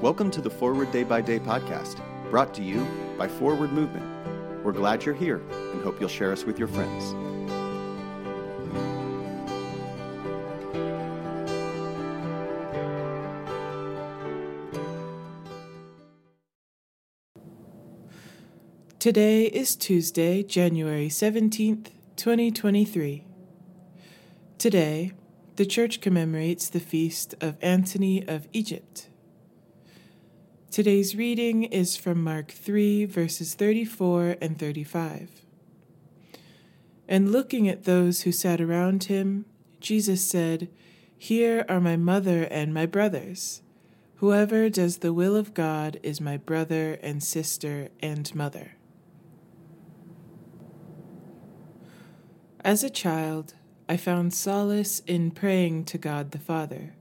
Welcome to the Forward Day by Day podcast, brought to you by Forward Movement. We're glad you're here and hope you'll share us with your friends. Today is Tuesday, January 17th, 2023. Today, the Church commemorates the feast of Antony of Egypt. Today's reading is from Mark 3, verses 34 and 35. And looking at those who sat around him, Jesus said, Here are my mother and my brothers. Whoever does the will of God is my brother and sister and mother. As a child, I found solace in praying to God the Father.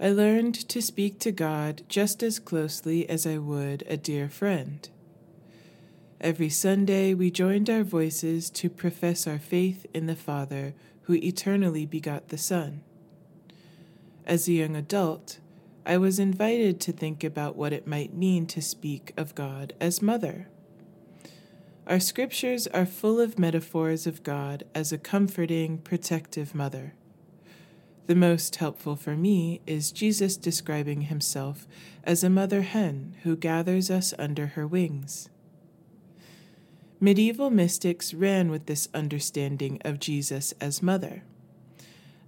I learned to speak to God just as closely as I would a dear friend. Every Sunday, we joined our voices to profess our faith in the Father who eternally begot the Son. As a young adult, I was invited to think about what it might mean to speak of God as Mother. Our scriptures are full of metaphors of God as a comforting, protective mother. The most helpful for me is Jesus describing himself as a mother hen who gathers us under her wings. Medieval mystics ran with this understanding of Jesus as mother.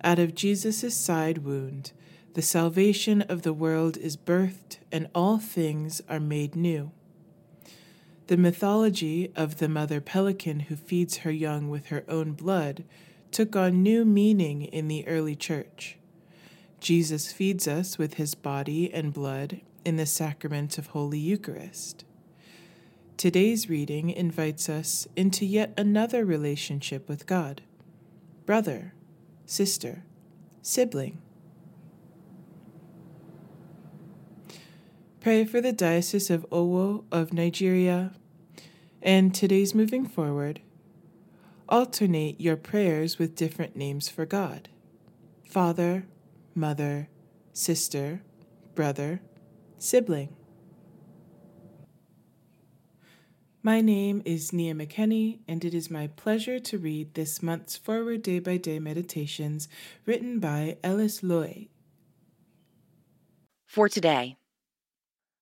Out of Jesus' side wound, the salvation of the world is birthed and all things are made new. The mythology of the mother pelican who feeds her young with her own blood took on new meaning in the early church. Jesus feeds us with his body and blood in the sacrament of Holy Eucharist. Today's reading invites us into yet another relationship with God brother, sister, sibling. Pray for the Diocese of Owo of Nigeria, and today's moving forward, alternate your prayers with different names for God Father, Mother, Sister, Brother, Sibling. My name is Nia McKenney, and it is my pleasure to read this month's Forward Day by Day Meditations written by Ellis Loy. For today,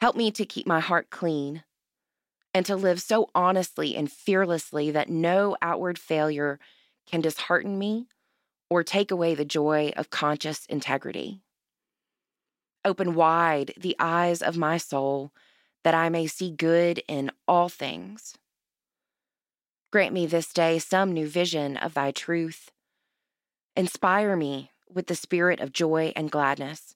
Help me to keep my heart clean and to live so honestly and fearlessly that no outward failure can dishearten me or take away the joy of conscious integrity. Open wide the eyes of my soul that I may see good in all things. Grant me this day some new vision of thy truth. Inspire me with the spirit of joy and gladness,